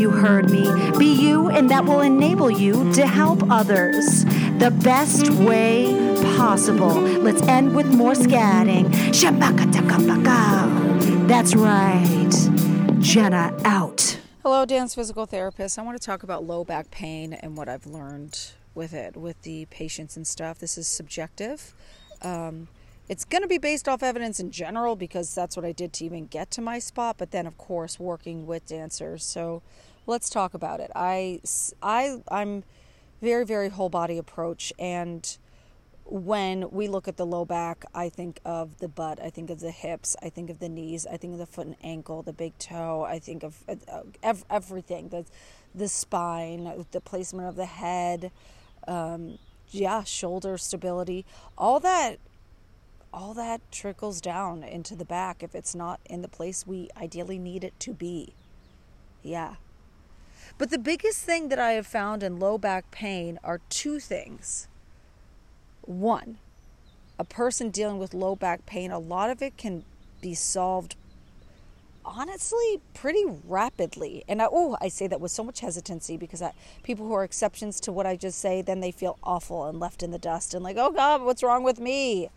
You heard me. Be you, and that will enable you to help others the best way possible. Let's end with more scatting. That's right. Jenna out. Hello, dance physical therapist. I want to talk about low back pain and what I've learned with it, with the patients and stuff. This is subjective. Um, it's going to be based off evidence in general because that's what I did to even get to my spot, but then, of course, working with dancers. So let's talk about it. I, I, I'm very, very whole body approach. And when we look at the low back, I think of the butt, I think of the hips, I think of the knees, I think of the foot and ankle, the big toe, I think of uh, everything the, the spine, the placement of the head, um, yeah, shoulder stability, all that all that trickles down into the back if it's not in the place we ideally need it to be. Yeah. But the biggest thing that I have found in low back pain are two things. One, a person dealing with low back pain, a lot of it can be solved honestly pretty rapidly and I, oh i say that with so much hesitancy because I, people who are exceptions to what i just say then they feel awful and left in the dust and like oh god what's wrong with me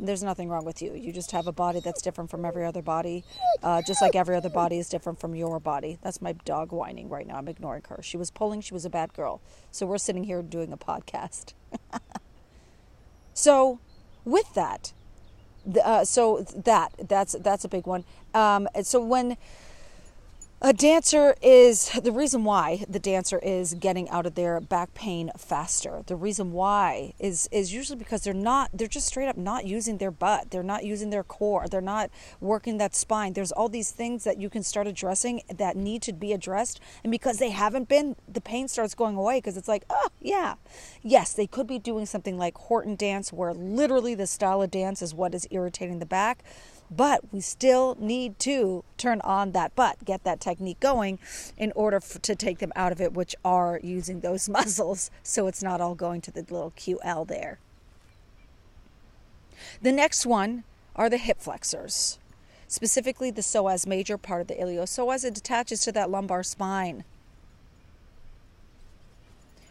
there's nothing wrong with you. You just have a body that's different from every other body, uh, just like every other body is different from your body. That's my dog whining right now. I'm ignoring her. She was pulling, she was a bad girl. So we're sitting here doing a podcast. so, with that, uh, so that that's that's a big one. Um, so when a dancer is the reason why the dancer is getting out of their back pain faster. The reason why is is usually because they're not they're just straight up not using their butt. They're not using their core. They're not working that spine. There's all these things that you can start addressing that need to be addressed and because they haven't been the pain starts going away because it's like, "Oh, yeah. Yes, they could be doing something like Horton dance where literally the style of dance is what is irritating the back but we still need to turn on that butt, get that technique going in order f- to take them out of it, which are using those muscles so it's not all going to the little QL there. The next one are the hip flexors, specifically the psoas major part of the iliopsoas. It attaches to that lumbar spine.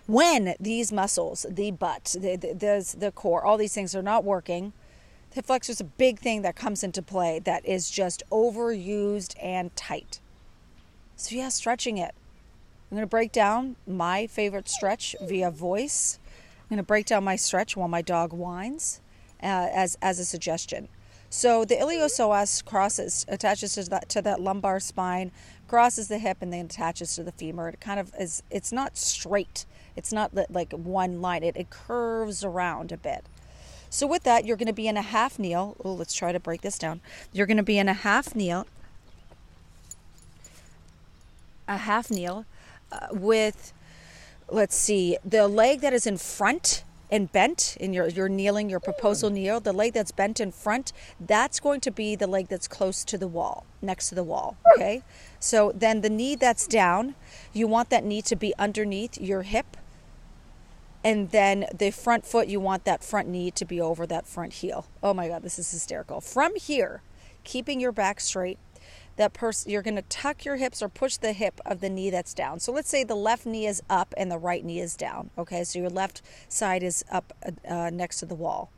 When these muscles, the butt, the, the, the core, all these things are not working, hip flexor is a big thing that comes into play that is just overused and tight. So, yeah, stretching it. I'm going to break down my favorite stretch via voice. I'm going to break down my stretch while my dog whines uh, as, as a suggestion. So the iliopsoas crosses, attaches to that to that lumbar spine, crosses the hip, and then attaches to the femur. It kind of is. It's not straight. It's not like one line. It, it curves around a bit. So with that, you're going to be in a half kneel. Oh, let's try to break this down. You're going to be in a half kneel. A half kneel uh, with, let's see, the leg that is in front and bent in your you're kneeling your proposal kneel the leg that's bent in front that's going to be the leg that's close to the wall next to the wall okay so then the knee that's down you want that knee to be underneath your hip and then the front foot you want that front knee to be over that front heel. Oh my god this is hysterical. From here keeping your back straight that person you're going to tuck your hips or push the hip of the knee that's down. So let's say the left knee is up and the right knee is down okay? So your left side is up uh, next to the wall.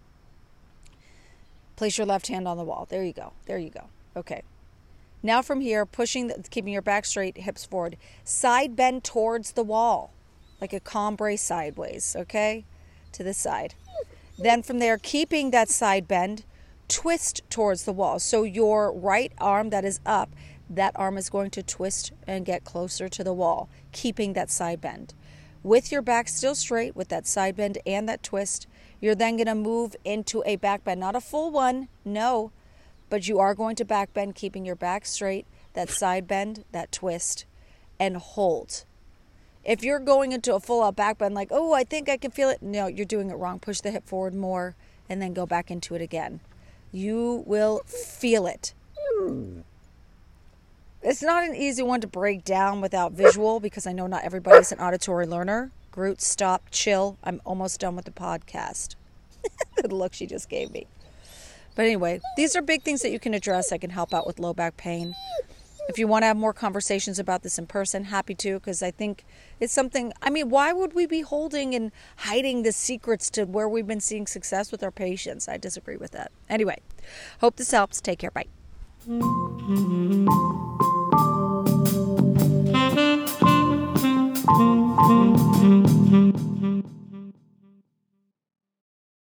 Place your left hand on the wall. There you go. There you go. Okay. Now from here pushing the, keeping your back straight hips forward. Side bend towards the wall like a cambré sideways, okay? To the side. Then from there, keeping that side bend, twist towards the wall. So your right arm that is up, that arm is going to twist and get closer to the wall, keeping that side bend. With your back still straight, with that side bend and that twist, you're then going to move into a back bend. Not a full one, no, but you are going to back bend, keeping your back straight, that side bend, that twist, and hold. If you're going into a full out back bend, like, oh, I think I can feel it, no, you're doing it wrong. Push the hip forward more and then go back into it again. You will feel it. It's not an easy one to break down without visual because I know not everybody's an auditory learner. Groot, stop, chill. I'm almost done with the podcast. the look she just gave me. But anyway, these are big things that you can address that can help out with low back pain. If you want to have more conversations about this in person, happy to, because I think it's something. I mean, why would we be holding and hiding the secrets to where we've been seeing success with our patients? I disagree with that. Anyway, hope this helps. Take care. Bye.